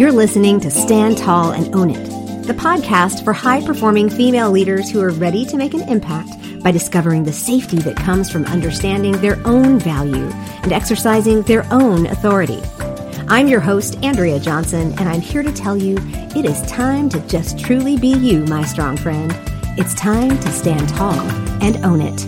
You're listening to Stand Tall and Own It, the podcast for high performing female leaders who are ready to make an impact by discovering the safety that comes from understanding their own value and exercising their own authority. I'm your host, Andrea Johnson, and I'm here to tell you it is time to just truly be you, my strong friend. It's time to stand tall and own it.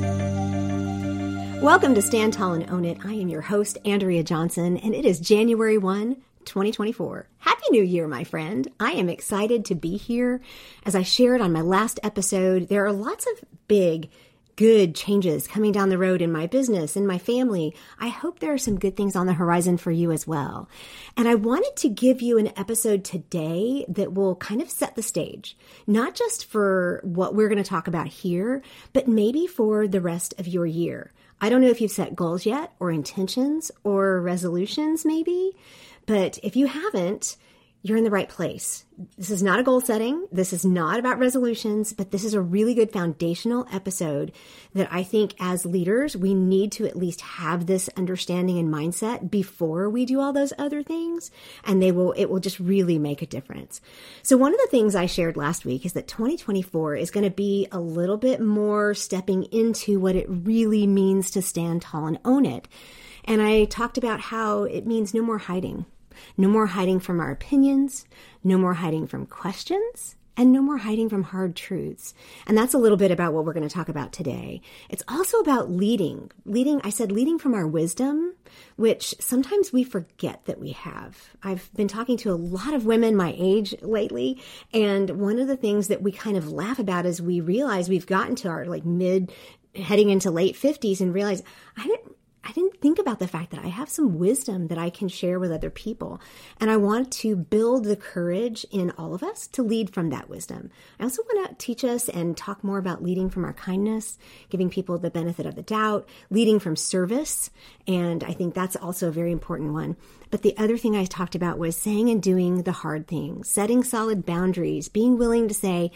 Welcome to Stand Tall and Own It. I am your host, Andrea Johnson, and it is January 1, 2024. Happy New Year, my friend. I am excited to be here. As I shared on my last episode, there are lots of big, good changes coming down the road in my business, in my family. I hope there are some good things on the horizon for you as well. And I wanted to give you an episode today that will kind of set the stage, not just for what we're going to talk about here, but maybe for the rest of your year. I don't know if you've set goals yet, or intentions, or resolutions, maybe. But if you haven't, you're in the right place. This is not a goal setting. This is not about resolutions, but this is a really good foundational episode that I think as leaders, we need to at least have this understanding and mindset before we do all those other things. And they will, it will just really make a difference. So one of the things I shared last week is that 2024 is going to be a little bit more stepping into what it really means to stand tall and own it. And I talked about how it means no more hiding. No more hiding from our opinions, no more hiding from questions, and no more hiding from hard truths. And that's a little bit about what we're going to talk about today. It's also about leading. Leading, I said leading from our wisdom, which sometimes we forget that we have. I've been talking to a lot of women my age lately, and one of the things that we kind of laugh about is we realize we've gotten to our like mid heading into late 50s and realize I didn't I didn't think about the fact that I have some wisdom that I can share with other people. And I want to build the courage in all of us to lead from that wisdom. I also want to teach us and talk more about leading from our kindness, giving people the benefit of the doubt, leading from service. And I think that's also a very important one. But the other thing I talked about was saying and doing the hard things, setting solid boundaries, being willing to say,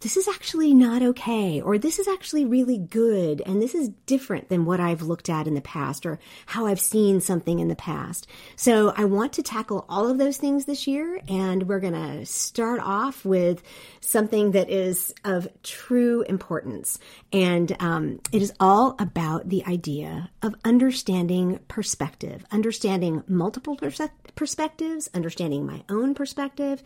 this is actually not okay, or this is actually really good, and this is different than what I've looked at in the past or how I've seen something in the past. So I want to tackle all of those things this year, and we're going to start off with something that is of true importance. And um, it is all about the idea of understanding perspective, understanding multiple pers- perspectives, understanding my own perspective.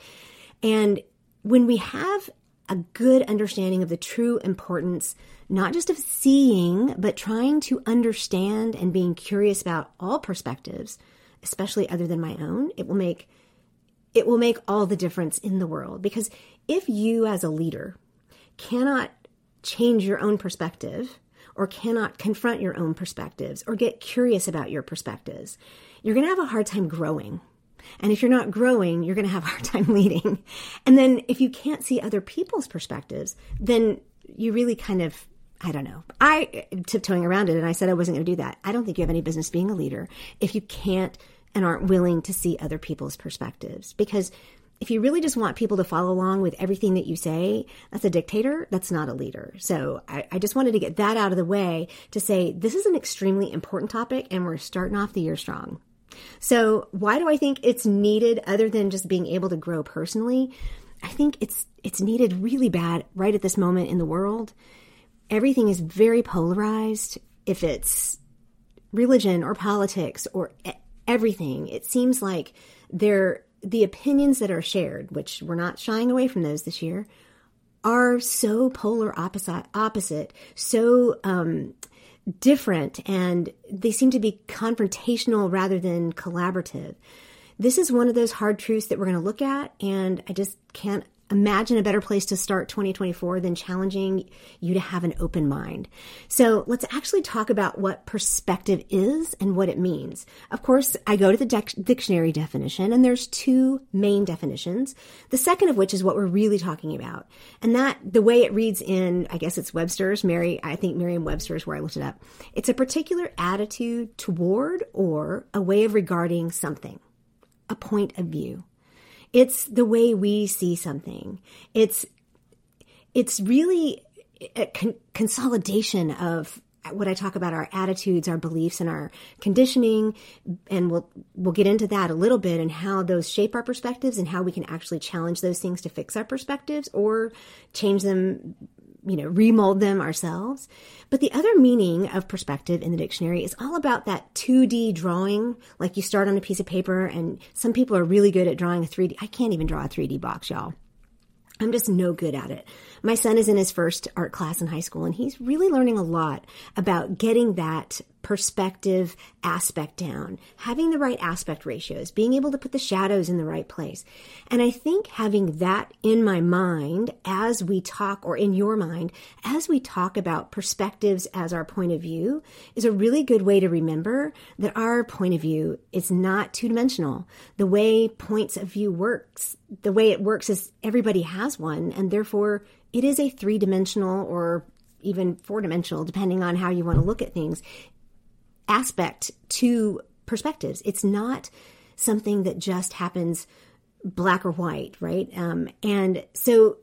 And when we have a good understanding of the true importance, not just of seeing, but trying to understand and being curious about all perspectives, especially other than my own, it will make it will make all the difference in the world. Because if you as a leader cannot change your own perspective or cannot confront your own perspectives or get curious about your perspectives, you're going to have a hard time growing and if you're not growing, you're going to have a hard time leading. And then if you can't see other people's perspectives, then you really kind of I don't know. I tiptoeing around it and I said I wasn't going to do that. I don't think you have any business being a leader if you can't and aren't willing to see other people's perspectives. Because if you really just want people to follow along with everything that you say, that's a dictator. That's not a leader. So I, I, just wanted to get that out of the way to say this is an extremely important topic and we're starting off the year strong. So, why do I think it's needed other than just being able to grow personally? I think it's it's needed really bad right at this moment in the world. Everything is very polarized. If it's religion or politics or everything, it seems like there the opinions that are shared, which we're not shying away from those this year, are so polar opposite, opposite, so um, different and they seem to be confrontational rather than collaborative. This is one of those hard truths that we're going to look at, and I just can't imagine a better place to start 2024 than challenging you to have an open mind. So let's actually talk about what perspective is and what it means. Of course, I go to the dictionary definition and there's two main definitions. The second of which is what we're really talking about. And that the way it reads in, I guess it's Webster's, Mary, I think Merriam Webster's where I looked it up. It's a particular attitude toward or a way of regarding something, a point of view. It's the way we see something. It's it's really a con- consolidation of what I talk about our attitudes, our beliefs, and our conditioning, and we'll we'll get into that a little bit and how those shape our perspectives and how we can actually challenge those things to fix our perspectives or change them, you know, remold them ourselves. But the other meaning of perspective in the dictionary is all about that 2D drawing, like you start on a piece of paper, and some people are really good at drawing a 3D. I can't even draw a 3D box, y'all. I'm just no good at it. My son is in his first art class in high school and he's really learning a lot about getting that perspective aspect down, having the right aspect ratios, being able to put the shadows in the right place. And I think having that in my mind as we talk, or in your mind, as we talk about perspectives as our point of view, is a really good way to remember that our point of view is not two dimensional. The way points of view works, the way it works is everybody has one, and therefore it is a three dimensional or even four dimensional, depending on how you want to look at things aspect to perspectives. It's not something that just happens black or white, right? Um, and so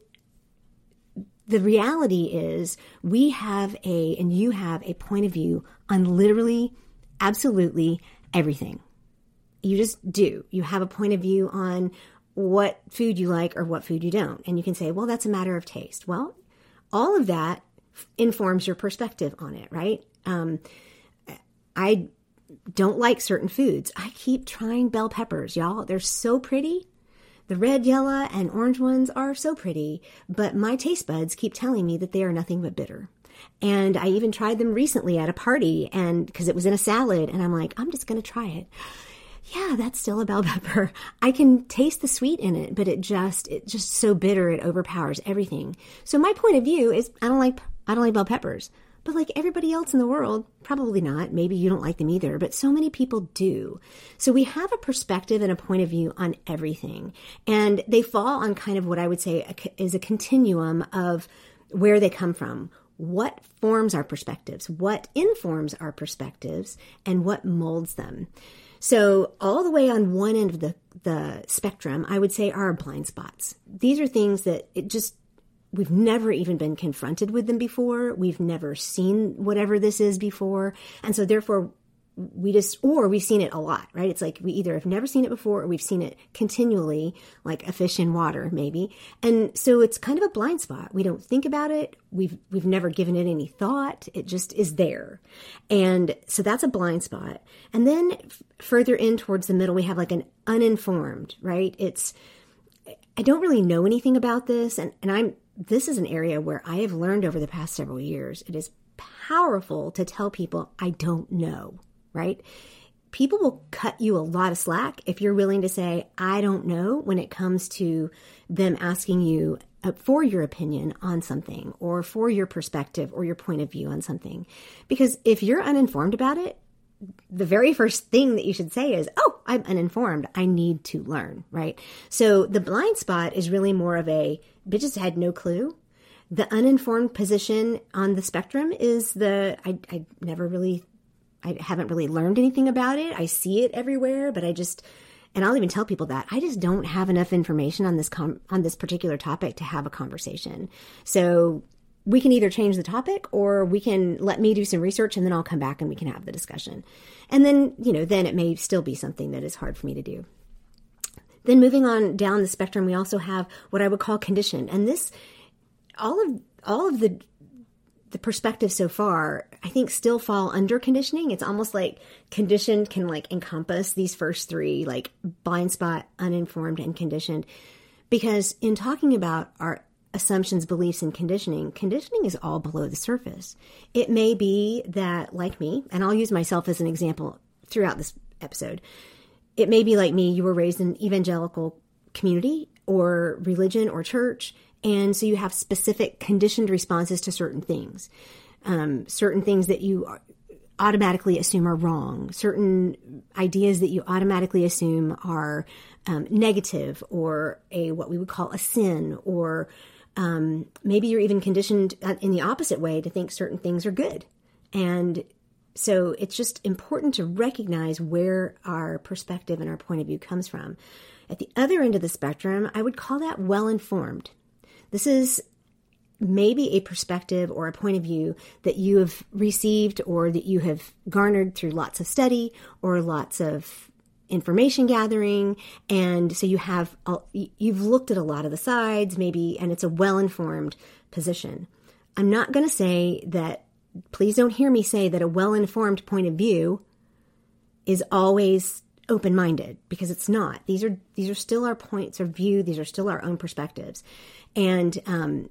the reality is we have a, and you have a point of view on literally, absolutely everything. You just do. You have a point of view on what food you like or what food you don't. And you can say, well, that's a matter of taste. Well, all of that informs your perspective on it, right? Um, I don't like certain foods. I keep trying bell peppers, y'all. They're so pretty. The red, yellow, and orange ones are so pretty, but my taste buds keep telling me that they are nothing but bitter. And I even tried them recently at a party and because it was in a salad and I'm like, I'm just going to try it. Yeah, that's still a bell pepper. I can taste the sweet in it, but it just it just so bitter it overpowers everything. So my point of view is I don't like I don't like bell peppers. But like everybody else in the world, probably not. Maybe you don't like them either, but so many people do. So we have a perspective and a point of view on everything. And they fall on kind of what I would say is a continuum of where they come from. What forms our perspectives? What informs our perspectives? And what molds them? So all the way on one end of the, the spectrum, I would say are blind spots. These are things that it just we've never even been confronted with them before. We've never seen whatever this is before. And so therefore we just or we've seen it a lot, right? It's like we either have never seen it before or we've seen it continually like a fish in water maybe. And so it's kind of a blind spot. We don't think about it. We've we've never given it any thought. It just is there. And so that's a blind spot. And then f- further in towards the middle we have like an uninformed, right? It's I don't really know anything about this and and I'm this is an area where I have learned over the past several years. It is powerful to tell people, I don't know, right? People will cut you a lot of slack if you're willing to say, I don't know, when it comes to them asking you uh, for your opinion on something or for your perspective or your point of view on something. Because if you're uninformed about it, the very first thing that you should say is, Oh, I'm uninformed. I need to learn, right? So the blind spot is really more of a bitches had no clue. The uninformed position on the spectrum is the, I, I never really, I haven't really learned anything about it. I see it everywhere, but I just, and I'll even tell people that I just don't have enough information on this com- on this particular topic to have a conversation. So we can either change the topic or we can let me do some research and then I'll come back and we can have the discussion. And then, you know, then it may still be something that is hard for me to do. Then moving on down the spectrum, we also have what I would call condition. And this, all of, all of the, the perspectives so far, I think still fall under conditioning. It's almost like conditioned can like encompass these first three, like blind spot, uninformed, and conditioned. Because in talking about our assumptions, beliefs, and conditioning, conditioning is all below the surface. It may be that, like me, and I'll use myself as an example throughout this episode, it may be like me, you were raised in an evangelical community or religion or church, and so you have specific conditioned responses to certain things. Um, certain things that you automatically assume are wrong, certain ideas that you automatically assume are um, negative or a what we would call a sin or um, maybe you're even conditioned in the opposite way to think certain things are good. And so it's just important to recognize where our perspective and our point of view comes from. At the other end of the spectrum, I would call that well informed. This is maybe a perspective or a point of view that you have received or that you have garnered through lots of study or lots of information gathering and so you have you've looked at a lot of the sides maybe and it's a well-informed position. I'm not going to say that please don't hear me say that a well-informed point of view is always open-minded because it's not. These are these are still our points of view. These are still our own perspectives. And um,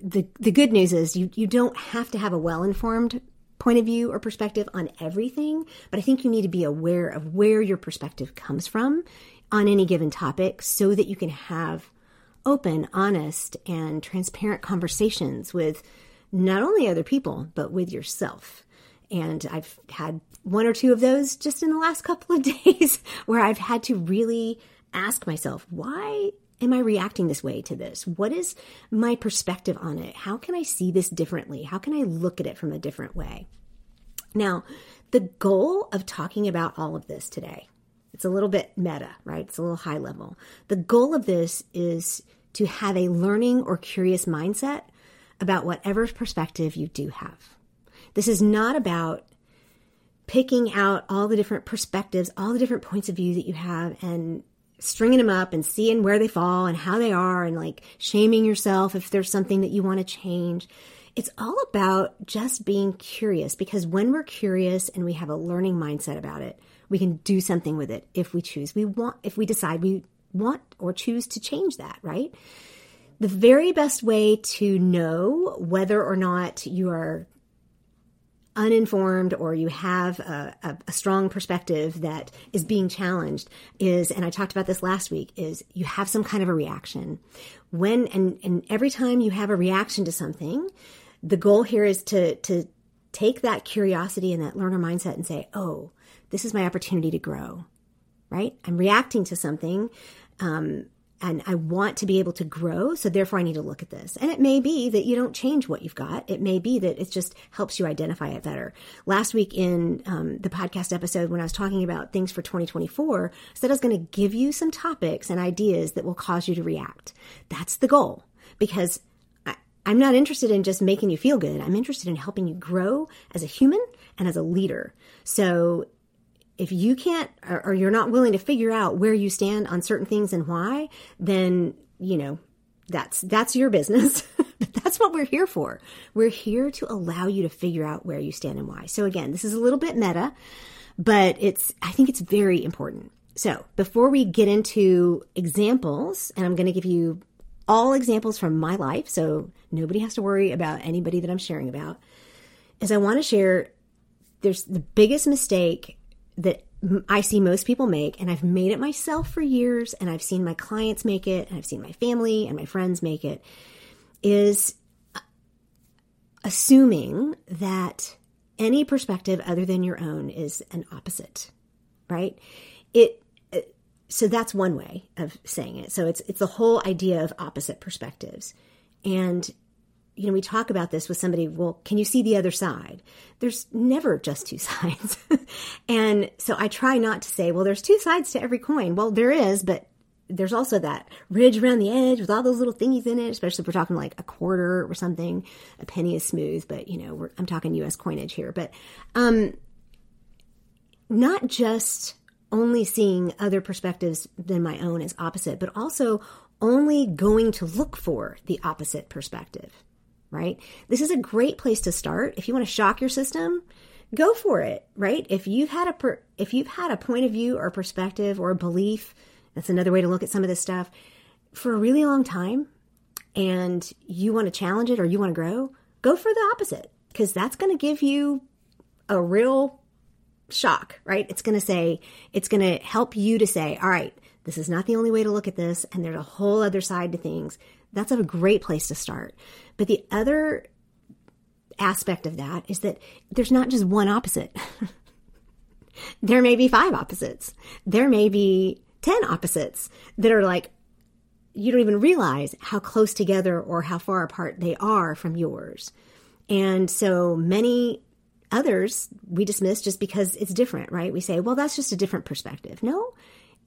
the the good news is you you don't have to have a well informed point of view or perspective on everything, but I think you need to be aware of where your perspective comes from on any given topic so that you can have open, honest, and transparent conversations with not only other people, but with yourself. And I've had one or two of those just in the last couple of days where I've had to really ask myself, why am I reacting this way to this? What is my perspective on it? How can I see this differently? How can I look at it from a different way? Now, the goal of talking about all of this today, it's a little bit meta, right? It's a little high level. The goal of this is to have a learning or curious mindset about whatever perspective you do have. This is not about picking out all the different perspectives, all the different points of view that you have and stringing them up and seeing where they fall and how they are and like shaming yourself if there's something that you want to change. It's all about just being curious because when we're curious and we have a learning mindset about it, we can do something with it if we choose. We want, if we decide we want or choose to change that, right? The very best way to know whether or not you are uninformed or you have a, a, a, strong perspective that is being challenged is and i talked about this last week is you have some kind of a reaction. When and, and every time you have a reaction to something the goal here is to to take that curiosity and that learner mindset and say oh this is my opportunity to grow right? I'm reacting to something um, and I want to be able to grow. So therefore I need to look at this. And it may be that you don't change what you've got. It may be that it just helps you identify it better. Last week in um, the podcast episode, when I was talking about things for 2024, I said I was going to give you some topics and ideas that will cause you to react. That's the goal because I, I'm not interested in just making you feel good. I'm interested in helping you grow as a human and as a leader. So if you can't or, or, you're not willing to figure out where you stand on certain things and why, then, you know, that's that's your business. but that's what we're here for. We're here to allow you to figure out where you stand and why. So again, this is a little bit meta, but it's I think it's very important. So, before we get into examples, and I'm going to give you all examples from my life, so nobody has to worry about anybody that I'm sharing about, is I want to share there's the biggest mistake that I see most people make, and I've made it myself for years, and I've seen my clients make it, and I've seen my family and my friends make it, is uh, assuming that any perspective other than your own is an opposite, right? It uh, so that's one way of saying it. So it's it's the whole idea of opposite perspectives. And you know, we talk about this with somebody, well, can you see the other side? There's never just two sides. and so I try not to say, well, there's two sides to every coin. Well, there is, but there's also that ridge around the edge with all those little thingies in it, especially if we're talking like a quarter or something. A penny is smooth, but you know, I'm talking US coinage here. But um, not just only seeing other perspectives than my own as opposite, but also only going to look for the opposite perspective right? This is a great place to start. If you want to shock your system, go for it, right? If you've had a per, if you've had a point of view or perspective or a belief, that's another way to look at some of this stuff for a really long time and you want to challenge it or you want to grow, go for the opposite because that's going to give you a real shock, right? It's going to say, it's going to help you to say, all right, this is not the only way to look at this, and there's a whole other side to things. That's a great place to start. But the other aspect of that is that there's not just one opposite. there may be five opposites. There may be 10 opposites that are like, you don't even realize how close together or how far apart they are from yours. And so many others we dismiss just because it's different, right? We say, well, that's just a different perspective. No,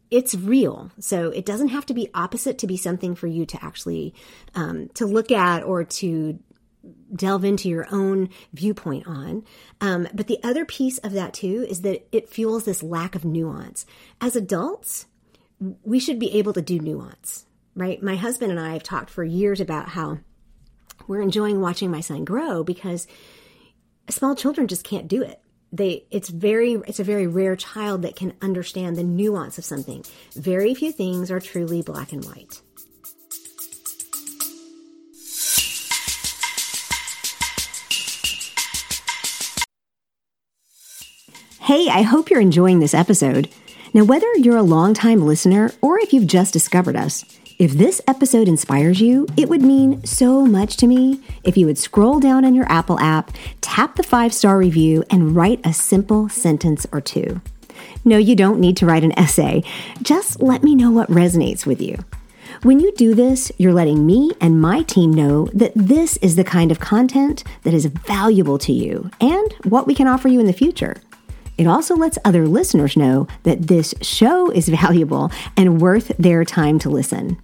it's real. So it doesn't have to be opposite to be something for you to actually um, to look at or to delve into your own viewpoint on. Um, but the other piece of that too is that it fuels this lack of nuance. As adults, we should be able to do nuance, right? My husband and I have talked for years about how we're enjoying watching my son grow because small children just can't do it they it's very it's a very rare child that can understand the nuance of something. Very few things are truly black and white. Hey i hope you're enjoying this episode. Now whether you're a longtime listener or if you've just discovered us if this episode inspires you, it would mean so much to me if you would scroll down on your Apple app, tap the five star review, and write a simple sentence or two. No, you don't need to write an essay. Just let me know what resonates with you. When you do this, you're letting me and my team know that this is the kind of content that is valuable to you and what we can offer you in the future. It also lets other listeners know that this show is valuable and worth their time to listen.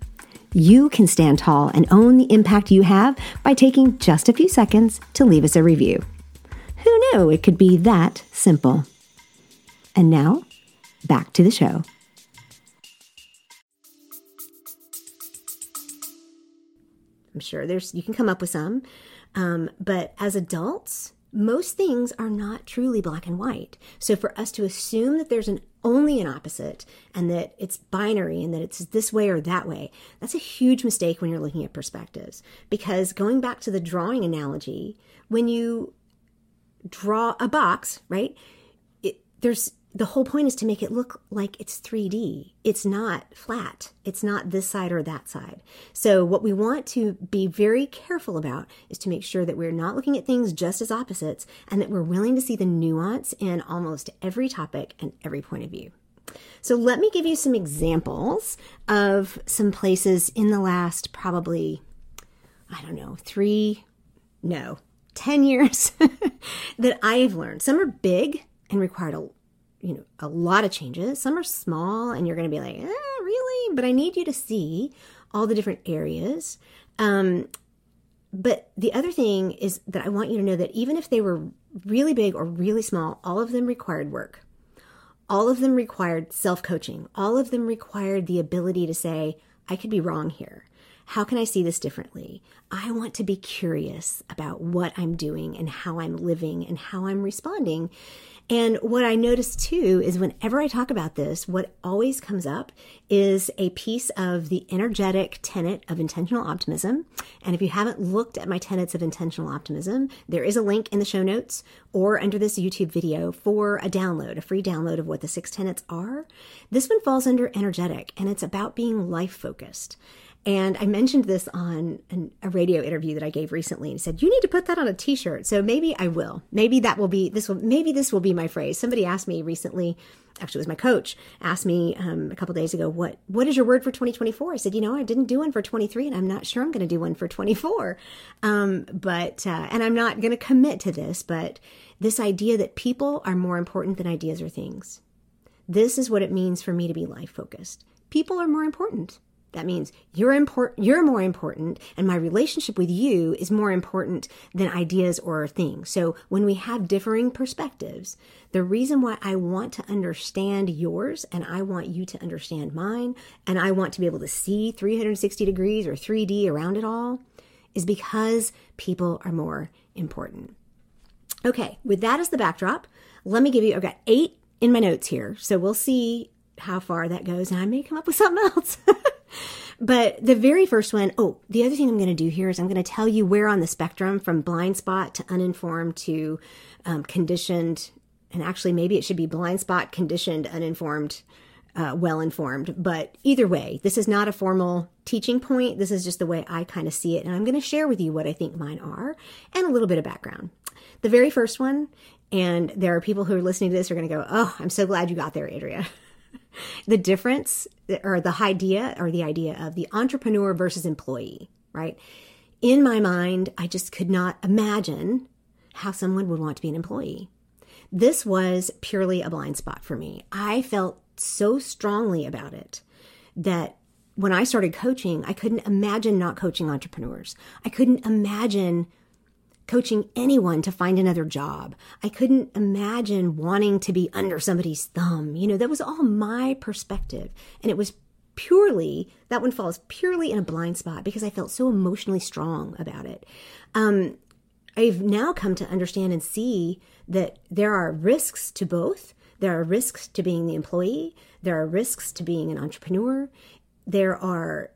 You can stand tall and own the impact you have by taking just a few seconds to leave us a review. Who knew it could be that simple? And now, back to the show. I'm sure there's you can come up with some, um, but as adults, most things are not truly black and white. So for us to assume that there's an only an opposite and that it's binary and that it's this way or that way, that's a huge mistake when you're looking at perspectives. Because going back to the drawing analogy, when you draw a box, right? It, there's the whole point is to make it look like it's 3D. It's not flat. It's not this side or that side. So, what we want to be very careful about is to make sure that we're not looking at things just as opposites and that we're willing to see the nuance in almost every topic and every point of view. So, let me give you some examples of some places in the last probably, I don't know, three, no, 10 years that I have learned. Some are big and required a you know a lot of changes. Some are small and you're going to be like eh, really? But i need you to see all the different areas. Um, but the other thing is that i want you to know that even if they were really big or really small all of them required work. All of them required self-coaching. All of them required the ability to say i could be wrong here. How can I see this differently? I want to be curious about what I'm doing and how I'm living and how I'm responding. And what I notice too is whenever I talk about this, what always comes up is a piece of the energetic tenet of intentional optimism. And if you haven't looked at my tenets of intentional optimism, there is a link in the show notes or under this YouTube video for a download, a free download of what the six tenets are. This one falls under energetic and it's about being life focused. And I mentioned this on an, a radio interview that I gave recently and said, you need to put that on a t-shirt. So maybe I will. Maybe that will be, this will, maybe this will be my phrase. Somebody asked me recently, actually it was my coach, asked me um, a couple days ago, what, what is your word for 2024? I said, you know, I didn't do one for 23 and I'm not sure I'm going to do one for 24. Um, but, uh, and I'm not going to commit to this, but this idea that people are more important than ideas or things. This is what it means for me to be life focused. People are more important. That means you're important, you're more important, and my relationship with you is more important than ideas or things. So when we have differing perspectives, the reason why I want to understand yours and I want you to understand mine, and I want to be able to see 360 degrees or 3D around it all is because people are more important. Okay, with that as the backdrop, let me give you, I've got eight in my notes here. So we'll see how far that goes, and I may come up with something else. but the very first one, oh, the other thing I'm going to do here is I'm going to tell you where on the spectrum from blind spot to uninformed to um, conditioned, and actually maybe it should be blind spot, conditioned, uninformed, uh, well informed. But either way, this is not a formal teaching point. This is just the way I kind of see it. And I'm going to share with you what I think mine are and a little bit of background. The very first one, and there are people who are listening to this are going to go, Oh, I'm so glad you got there, Andrea. the difference or the idea or the idea of the entrepreneur versus employee, right? In my mind, I just could not imagine how someone would want to be an employee. This was purely a blind spot for me. I felt so strongly about it that when I started coaching, I couldn't imagine not coaching entrepreneurs. I couldn't imagine coaching anyone to find another job. I couldn't imagine wanting to be under somebody's thumb. You know, that was all my perspective. And it was purely, that one falls purely in a blind spot because I felt so emotionally strong about it. Um, I've now come to understand and see that there are risks to both. There are risks to being the employee. There are risks to being an entrepreneur. There are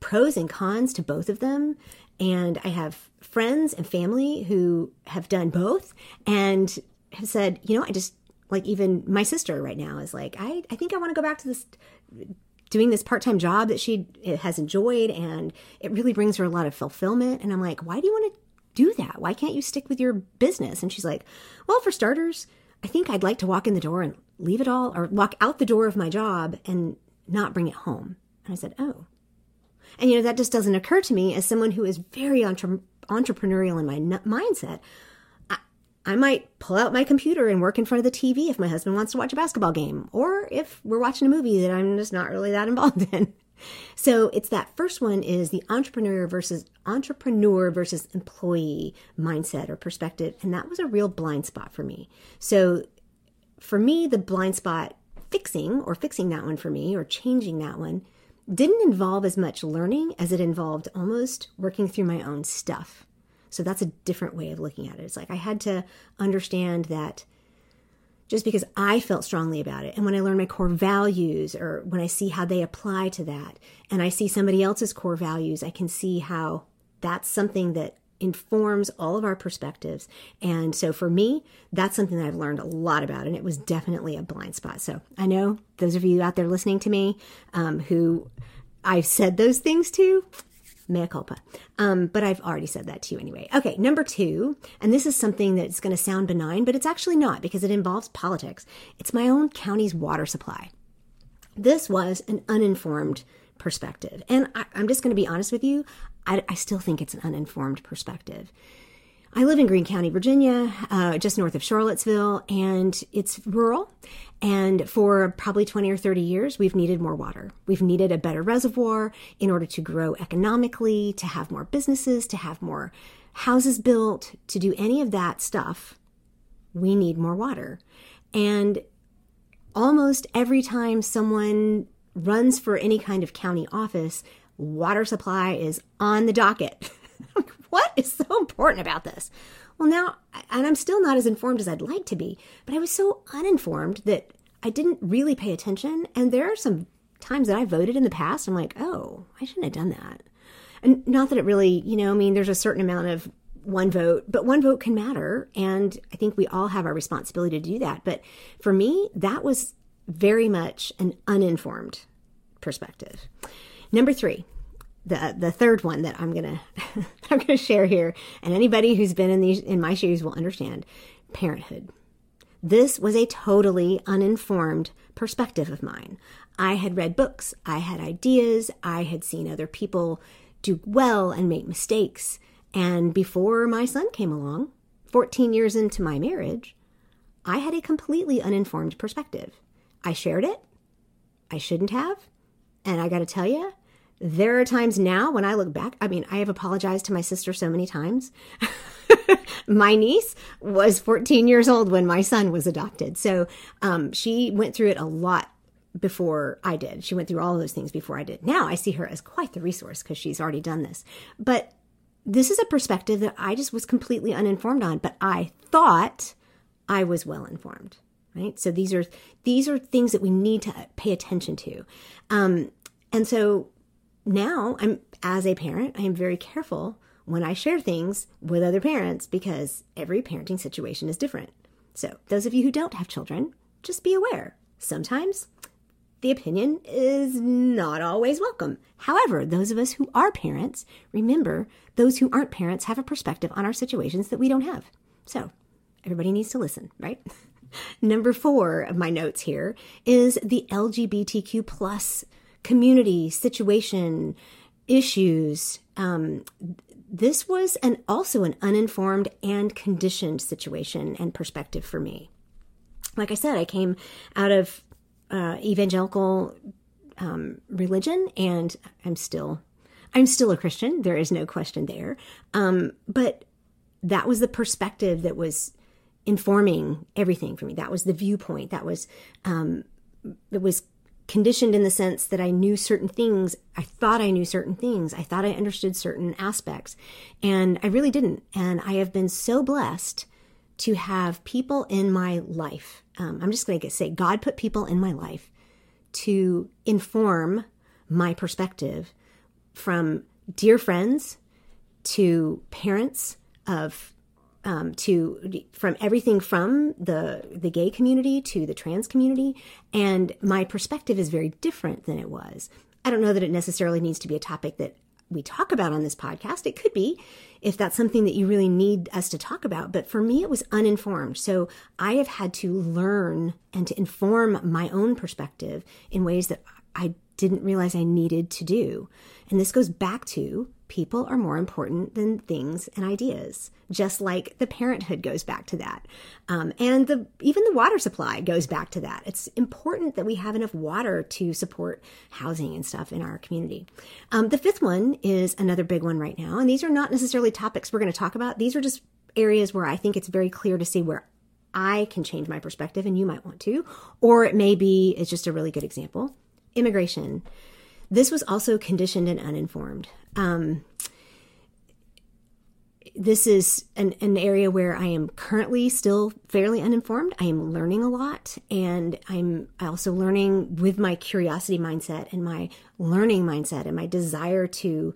pros and cons to both of them. And I have friends and family who have done both and have said, you know, I just like even my sister right now is like, I, I think I want to go back to this doing this part-time job that she has enjoyed and it really brings her a lot of fulfillment. And I'm like, why do you want to do that? Why can't you stick with your business? And she's like, well, for starters, I think I'd like to walk in the door and leave it all or walk out the door of my job and not bring it home. And I said, oh. And you know, that just doesn't occur to me as someone who is very entre- entrepreneurial in my n- mindset. I, I might pull out my computer and work in front of the TV if my husband wants to watch a basketball game, or if we're watching a movie that I'm just not really that involved in. So it's that first one is the entrepreneur versus entrepreneur versus employee mindset or perspective. And that was a real blind spot for me. So for me, the blind spot fixing or fixing that one for me or changing that one didn't involve as much learning as it involved almost working through my own stuff. So that's a different way of looking at it. It's like I had to understand that just because I felt strongly about it. And when I learn my core values or when I see how they apply to that and I see somebody else's core values, I can see how that's something that informs all of our perspectives. And so for me, that's something that I've learned a lot about, and it was definitely a blind spot. So I know those of you out there listening to me um, who I've said those things to, mea culpa. Um, but I've already said that to you anyway. Okay, number two, and this is something that's going to sound benign, but it's actually not because it involves politics. It's my own county's water supply. This was an uninformed perspective. And I, am just going to be honest with you, I, I still think it's an uninformed perspective. I live in Greene County, Virginia, uh, just north of Charlottesville, and it's rural. And for probably 20 or 30 years, we've needed more water. We've needed a better reservoir in order to grow economically, to have more businesses, to have more houses built, to do any of that stuff. We need more water. And almost every time someone runs for any kind of county office, water supply is on the docket. what is so important about this? Well, now, and I'm still not as informed as I'd like to be, but I was so uninformed that I didn't really pay attention. And there are some times that I voted in the past, I'm like, oh, I shouldn't have done that. And not that it really, you know, I mean, there's a certain amount of one vote, but one vote can matter. And I think we all have our responsibility to do that. But for me, that was very much an uninformed perspective. Number three, the the third one that I'm gonna I'm gonna share here, and anybody who's been in these in my shoes will understand parenthood. This was a totally uninformed perspective of mine. I had read books, I had ideas, I had seen other people do well and make mistakes. And before my son came along, 14 years into my marriage, I had a completely uninformed perspective. I shared it. I shouldn't have. And I got to tell you, there are times now when I look back, I mean, I have apologized to my sister so many times. my niece was 14 years old when my son was adopted. So um, she went through it a lot before I did. She went through all those things before I did. Now I see her as quite the resource because she's already done this. But this is a perspective that I just was completely uninformed on, but I thought I was well informed. Right. So these are these are things that we need to pay attention to. Um, and so now I'm as a parent, I am very careful when I share things with other parents because every parenting situation is different. So, those of you who don't have children, just be aware. Sometimes the opinion is not always welcome. However, those of us who are parents, remember those who aren't parents have a perspective on our situations that we don't have. So, everybody needs to listen, right? Number four of my notes here is the LGBTQ plus community, situation, issues. Um, this was an also an uninformed and conditioned situation and perspective for me. Like I said, I came out of uh, evangelical um, religion, and I'm still I'm still a Christian. There is no question there. Um, but that was the perspective that was informing everything for me. That was the viewpoint. That was um, it was conditioned in the sense that I knew certain things. I thought I knew certain things. I thought I understood certain aspects, and I really didn't. And I have been so blessed to have people in my life. Um, I'm just going to say, God put people in my life to inform my perspective from dear friends to parents of um, to from everything from the the gay community to the trans community, and my perspective is very different than it was. I don't know that it necessarily needs to be a topic that we talk about on this podcast. It could be if that's something that you really need us to talk about. But for me, it was uninformed. So I have had to learn and to inform my own perspective in ways that I didn't realize I needed to do. And this goes back to people are more important than things and ideas, just like the parenthood goes back to that. Um, and the even the water supply goes back to that. It's important that we have enough water to support housing and stuff in our community. Um, the fifth one is another big one right now. And these are not necessarily topics we're going to talk about. These are just areas where I think it's very clear to see where I can change my perspective and you might want to. Or it may be, it's just a really good example immigration. This was also conditioned and uninformed. Um, this is an, an area where I am currently still fairly uninformed. I am learning a lot, and I'm also learning with my curiosity mindset and my learning mindset and my desire to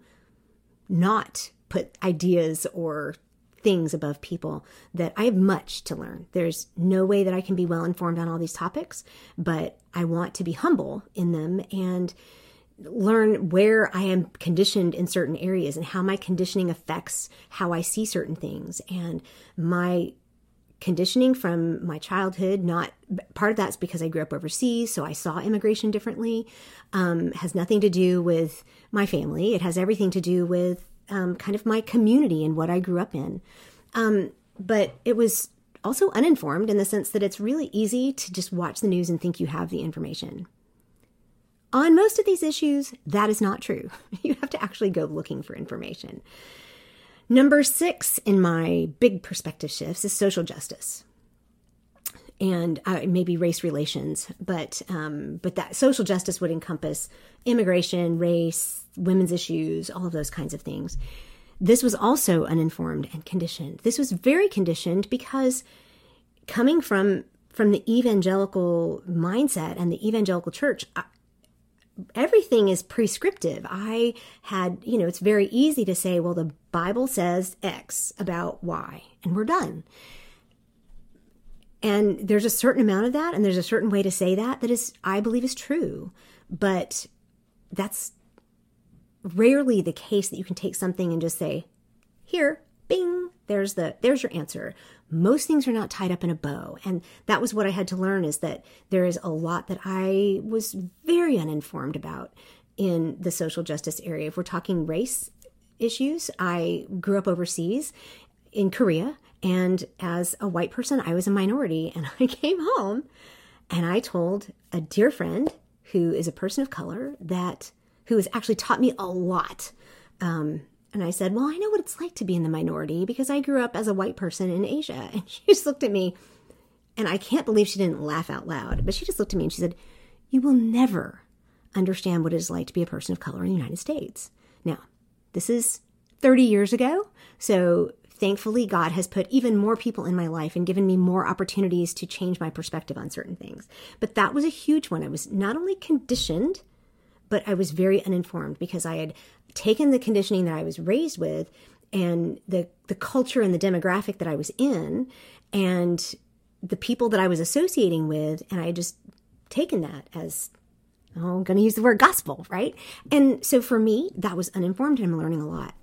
not put ideas or things above people that I have much to learn. There's no way that I can be well informed on all these topics, but I want to be humble in them and learn where I am conditioned in certain areas and how my conditioning affects how I see certain things and my conditioning from my childhood not part of that's because i grew up overseas so i saw immigration differently um, has nothing to do with my family it has everything to do with um, kind of my community and what i grew up in um, but it was also uninformed in the sense that it's really easy to just watch the news and think you have the information on most of these issues, that is not true. You have to actually go looking for information. Number six in my big perspective shifts is social justice and uh, maybe race relations, but um, but that social justice would encompass immigration, race, women's issues, all of those kinds of things. This was also uninformed and conditioned. This was very conditioned because coming from from the evangelical mindset and the evangelical church, everything is prescriptive. I had, you know, it's very easy to say, well, the Bible says X about Y, and we're done. And there's a certain amount of that, and there's a certain way to say that that is, I believe, is true. But that's rarely the case that you can take something and just say, here, bing, there's the there's your answer. Most things are not tied up in a bow. And that was what i had to learn is that there is a lot that i was very uninformed about in the social justice area. If we're talking race issues i grew up overseas in korea and as a white person i was a minority and i came home and i told a dear friend who is a person of color that who has actually taught me a lot um, and I said, Well, I know what it's like to be in the minority because I grew up as a white person in Asia. And she just looked at me, and I can't believe she didn't laugh out loud, but she just looked at me and she said, You will never understand what it is like to be a person of color in the United States. Now, this is 30 years ago. So thankfully, God has put even more people in my life and given me more opportunities to change my perspective on certain things. But that was a huge one. I was not only conditioned, but I was very uninformed because I had taken the conditioning that I was raised with and the the culture and the demographic that I was in and the people that I was associating with and I just taken that as oh, I'm going to use the word gospel, right? And so for me, that was uninformed and I'm learning a lot.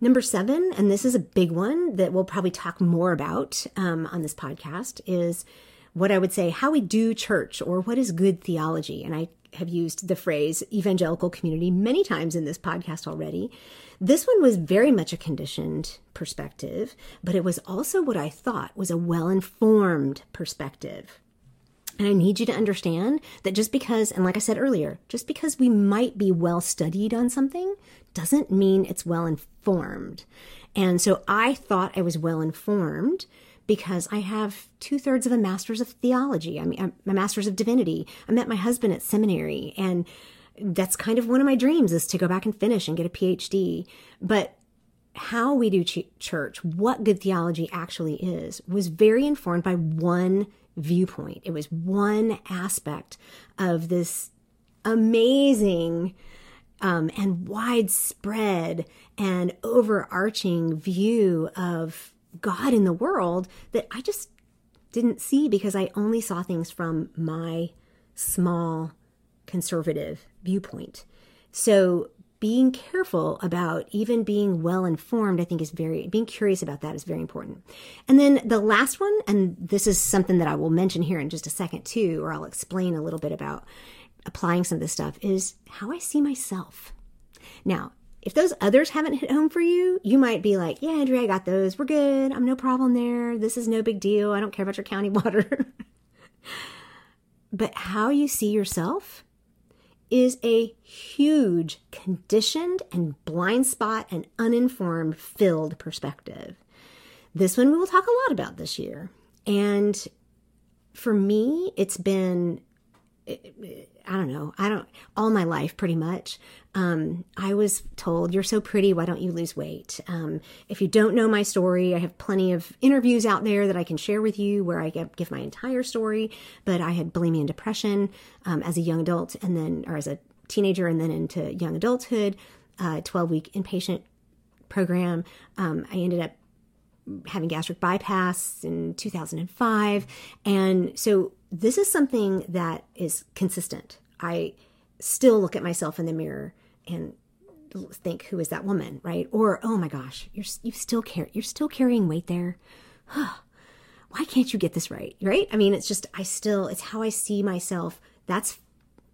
Number seven, and this is a big one that we'll probably talk more about um, on this podcast, is what I would say how we do church or what is good theology. And I have used the phrase evangelical community many times in this podcast already. This one was very much a conditioned perspective, but it was also what I thought was a well informed perspective. And I need you to understand that just because, and like I said earlier, just because we might be well studied on something doesn't mean it's well informed. And so I thought I was well informed because I have two thirds of a master's of theology. I mean, a master's of divinity. I met my husband at seminary, and that's kind of one of my dreams is to go back and finish and get a PhD. But how we do ch- church, what good theology actually is, was very informed by one viewpoint. It was one aspect of this amazing um, and widespread and overarching view of God in the world that I just didn't see because I only saw things from my small conservative viewpoint. So being careful about even being well informed, I think is very, being curious about that is very important. And then the last one, and this is something that I will mention here in just a second too, or I'll explain a little bit about applying some of this stuff, is how I see myself. Now, if those others haven't hit home for you, you might be like, yeah, Andrea, I got those. We're good. I'm no problem there. This is no big deal. I don't care about your county water. but how you see yourself is a huge conditioned and blind spot and uninformed filled perspective. This one we will talk a lot about this year. And for me, it's been I don't know. I don't all my life pretty much. Um, I was told, "You're so pretty. Why don't you lose weight?" Um, if you don't know my story, I have plenty of interviews out there that I can share with you where I give my entire story. But I had bulimia and depression um, as a young adult, and then or as a teenager, and then into young adulthood. Uh, Twelve week inpatient program. Um, I ended up having gastric bypass in 2005, and so this is something that is consistent. I still look at myself in the mirror and think, "Who is that woman?" Right? Or, "Oh my gosh, you're you still care you're still carrying weight there." Why can't you get this right? Right? I mean, it's just I still it's how I see myself. That's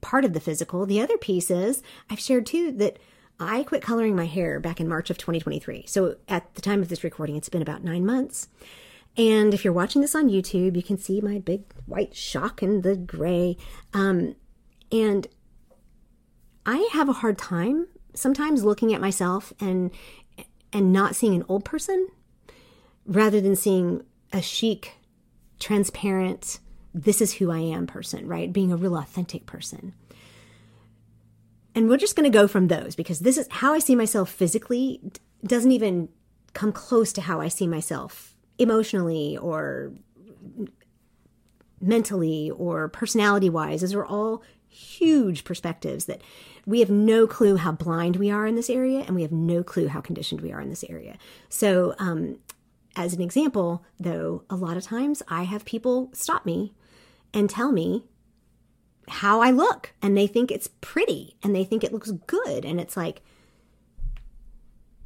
part of the physical. The other piece is I've shared too that I quit coloring my hair back in March of 2023. So at the time of this recording, it's been about nine months. And if you're watching this on YouTube, you can see my big white shock and the gray. Um, and I have a hard time sometimes looking at myself and and not seeing an old person rather than seeing a chic, transparent, this is who I am person, right? Being a real authentic person. And we're just going to go from those because this is how I see myself physically doesn't even come close to how I see myself emotionally or mentally or personality wise. Those are all huge perspectives that we have no clue how blind we are in this area and we have no clue how conditioned we are in this area. So, um, as an example, though, a lot of times I have people stop me and tell me how I look and they think it's pretty and they think it looks good. And it's like,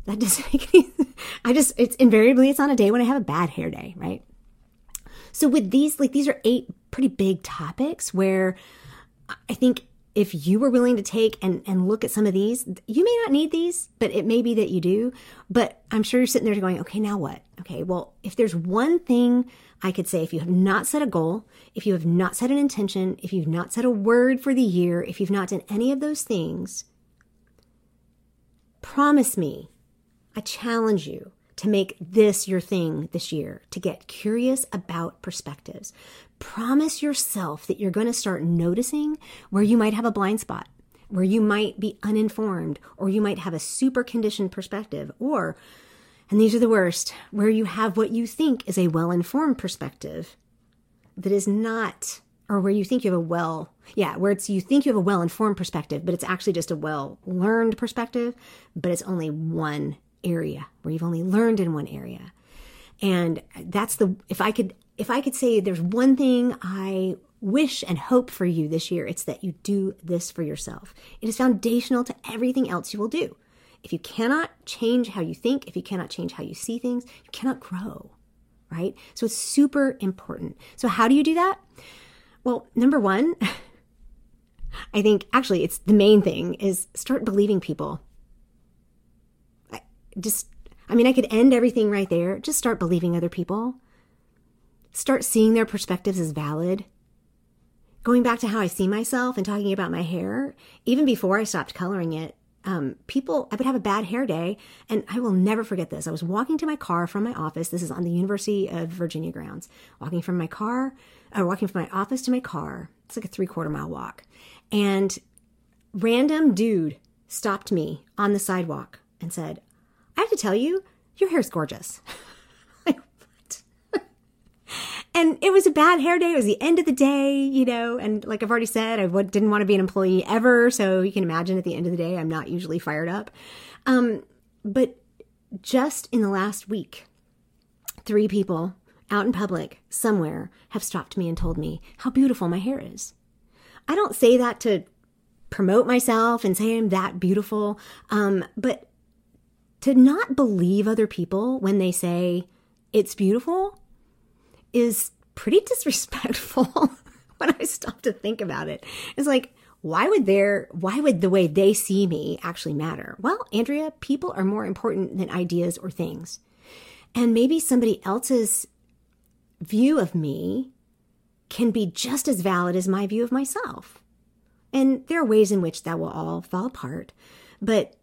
that doesn't make any sense. I just it's invariably it's on a day when I have a bad hair day, right? So with these like these are eight pretty big topics where I think if you were willing to take and, and look at some of these, you may not need these, but it may be that you do. But I'm sure you're sitting there going, okay, now what? Okay, well, if there's one thing I could say, if you have not set a goal, if you have not set an intention, if you've not set a word for the year, if you've not done any of those things, promise me I challenge you to make this your thing this year, to get curious about perspectives. Promise yourself that you're going to start noticing where you might have a blind spot, where you might be uninformed, or you might have a super conditioned perspective, or, and these are the worst, where you have what you think is a well informed perspective that is not or where you think you have a well yeah where it's you think you have a well informed perspective but it's actually just a well learned perspective but it's only one area where you've only learned in one area. And that's the if I could if I could say there's one thing I wish and hope for you this year, it's that you do this for yourself. It is foundational to everything else you will do. If you cannot change how you think, if you cannot change how you see things, you cannot grow, right? So it's super important. So, how do you do that? Well, number one, I think actually it's the main thing is start believing people just, I mean, I could end everything right there. Just start believing other people. Start seeing their perspectives as valid. going back to how I see myself and talking about my hair, even before I stopped coloring it, um, people, I would have a bad hair day, and I will never forget this. I was walking to my car from my office. This is on the University of Virginia grounds. Walking from my car, uh, walking from my office to my car. It's like a three quarter mile walk. And random dude stopped me on the sidewalk and said, I have to tell you, your hair's gorgeous. and it was a bad hair day. It was the end of the day, you know. And like I've already said, I didn't want to be an employee ever. So you can imagine at the end of the day, I'm not usually fired up. Um, but just in the last week, three people out in public somewhere have stopped me and told me how beautiful my hair is. I don't say that to promote myself and say I'm that beautiful, um, but to not believe other people when they say it's beautiful is pretty disrespectful when I stop to think about it. It's like, why would their why would the way they see me actually matter? Well, Andrea, people are more important than ideas or things. And maybe somebody else's view of me can be just as valid as my view of myself. And there are ways in which that will all fall apart, but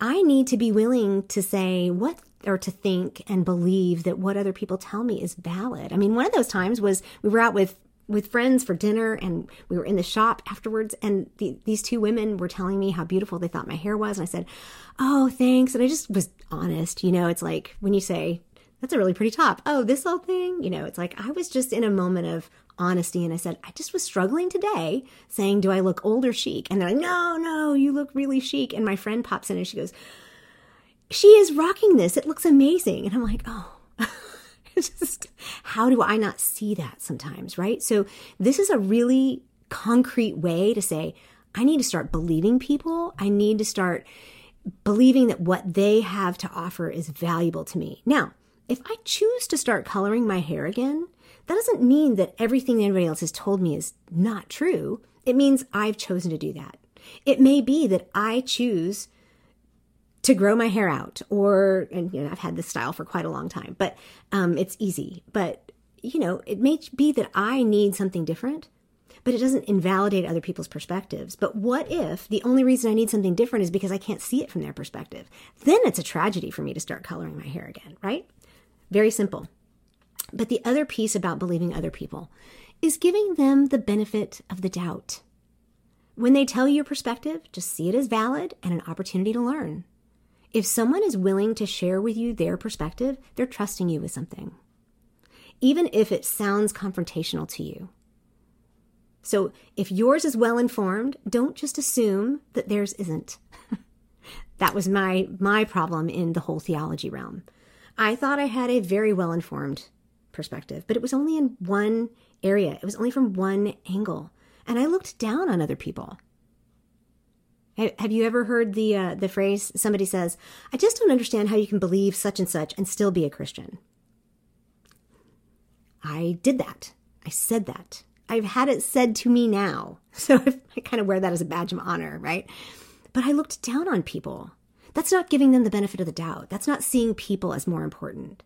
I need to be willing to say what or to think and believe that what other people tell me is valid. I mean, one of those times was we were out with with friends for dinner and we were in the shop afterwards and the, these two women were telling me how beautiful they thought my hair was and I said, "Oh, thanks." And I just was honest, you know, it's like when you say, "That's a really pretty top." Oh, this whole thing, you know, it's like I was just in a moment of honesty and I said, I just was struggling today saying, Do I look old or chic? And they're like, No, no, you look really chic. And my friend pops in and she goes, She is rocking this. It looks amazing. And I'm like, Oh, just, how do I not see that sometimes, right? So this is a really concrete way to say, I need to start believing people. I need to start believing that what they have to offer is valuable to me. Now, if I choose to start coloring my hair again, that doesn't mean that everything anybody else has told me is not true. It means I've chosen to do that. It may be that I choose to grow my hair out, or, and you know, I've had this style for quite a long time, but um, it's easy. But, you know, it may be that I need something different, but it doesn't invalidate other people's perspectives. But what if the only reason I need something different is because I can't see it from their perspective? Then it's a tragedy for me to start coloring my hair again, right? Very simple. But the other piece about believing other people is giving them the benefit of the doubt. When they tell you your perspective, just see it as valid and an opportunity to learn. If someone is willing to share with you their perspective, they're trusting you with something, even if it sounds confrontational to you. So if yours is well informed, don't just assume that theirs isn't. that was my my problem in the whole theology realm. I thought I had a very well informed perspective, but it was only in one area. It was only from one angle. And I looked down on other people. Have you ever heard the uh, the phrase somebody says, "I just don't understand how you can believe such and such and still be a Christian." I did that. I said that. I've had it said to me now. So I kind of wear that as a badge of honor, right? But I looked down on people. That's not giving them the benefit of the doubt. That's not seeing people as more important.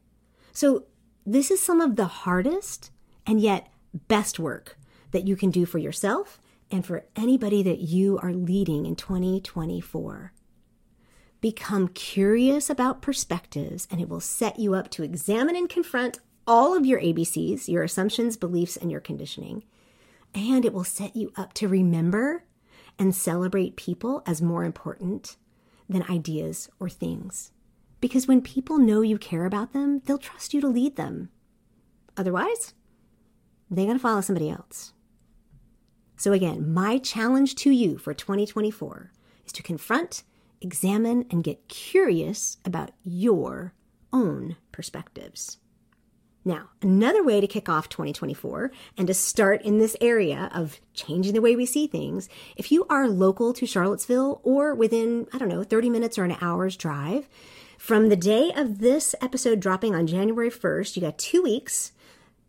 So this is some of the hardest and yet best work that you can do for yourself and for anybody that you are leading in 2024. Become curious about perspectives, and it will set you up to examine and confront all of your ABCs, your assumptions, beliefs, and your conditioning. And it will set you up to remember and celebrate people as more important than ideas or things. Because when people know you care about them, they'll trust you to lead them. Otherwise, they're going to follow somebody else. So, again, my challenge to you for 2024 is to confront, examine, and get curious about your own perspectives. Now, another way to kick off 2024 and to start in this area of changing the way we see things, if you are local to Charlottesville or within, I don't know, 30 minutes or an hour's drive, from the day of this episode dropping on January 1st, you got two weeks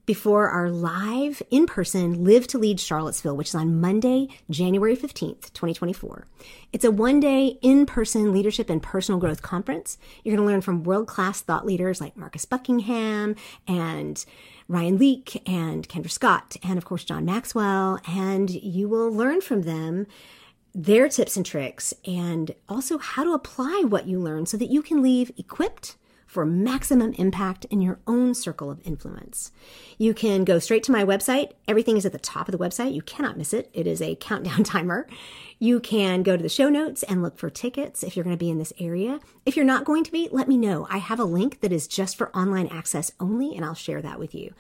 before our live in person Live2Lead Charlottesville, which is on Monday, January 15th, 2024. It's a one day in person leadership and personal growth conference. You're going to learn from world class thought leaders like Marcus Buckingham and Ryan Leak and Kendra Scott, and of course, John Maxwell. And you will learn from them their tips and tricks and also how to apply what you learn so that you can leave equipped for maximum impact in your own circle of influence. You can go straight to my website. Everything is at the top of the website. You cannot miss it. It is a countdown timer. You can go to the show notes and look for tickets if you're going to be in this area. If you're not going to be, let me know. I have a link that is just for online access only, and I'll share that with you.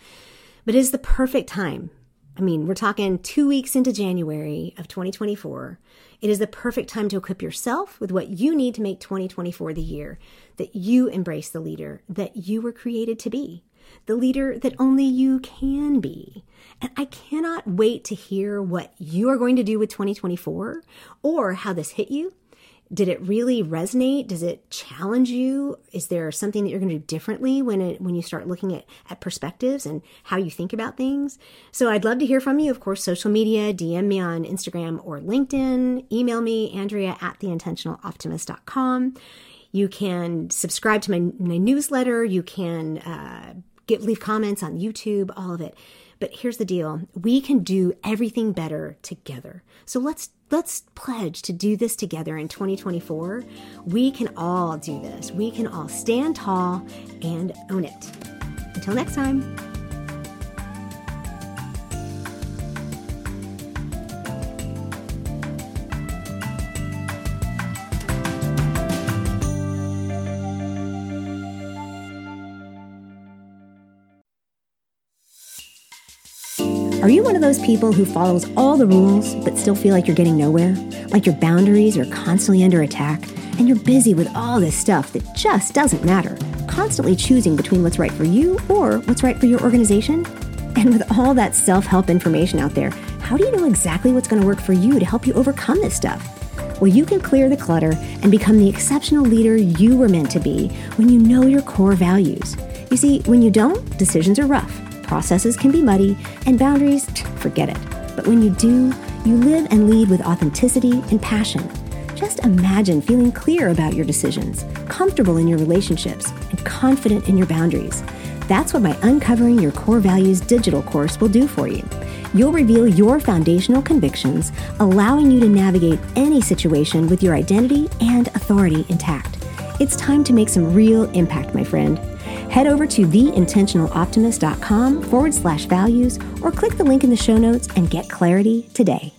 But it is the perfect time. I mean, we're talking two weeks into January of 2024 it is the perfect time to equip yourself with what you need to make 2024 the year that you embrace the leader that you were created to be, the leader that only you can be. And I cannot wait to hear what you are going to do with 2024 or how this hit you did it really resonate? Does it challenge you? Is there something that you're going to do differently when it when you start looking at, at perspectives and how you think about things? So I'd love to hear from you. Of course, social media, DM me on Instagram or LinkedIn, email me, Andrea at theintentionaloptimist.com. You can subscribe to my, my newsletter. You can uh, get leave comments on YouTube, all of it. But here's the deal. We can do everything better together. So let's let's pledge to do this together in 2024. We can all do this. We can all stand tall and own it. Until next time. Are you one of those people who follows all the rules but still feel like you're getting nowhere? Like your boundaries are constantly under attack and you're busy with all this stuff that just doesn't matter, constantly choosing between what's right for you or what's right for your organization? And with all that self help information out there, how do you know exactly what's going to work for you to help you overcome this stuff? Well, you can clear the clutter and become the exceptional leader you were meant to be when you know your core values. You see, when you don't, decisions are rough processes can be muddy, and boundaries, forget it. But when you do, you live and lead with authenticity and passion. Just imagine feeling clear about your decisions, comfortable in your relationships, and confident in your boundaries. That's what my Uncovering Your Core Values digital course will do for you. You'll reveal your foundational convictions, allowing you to navigate any situation with your identity and authority intact. It's time to make some real impact, my friend. Head over to theintentionaloptimist.com forward slash values or click the link in the show notes and get clarity today.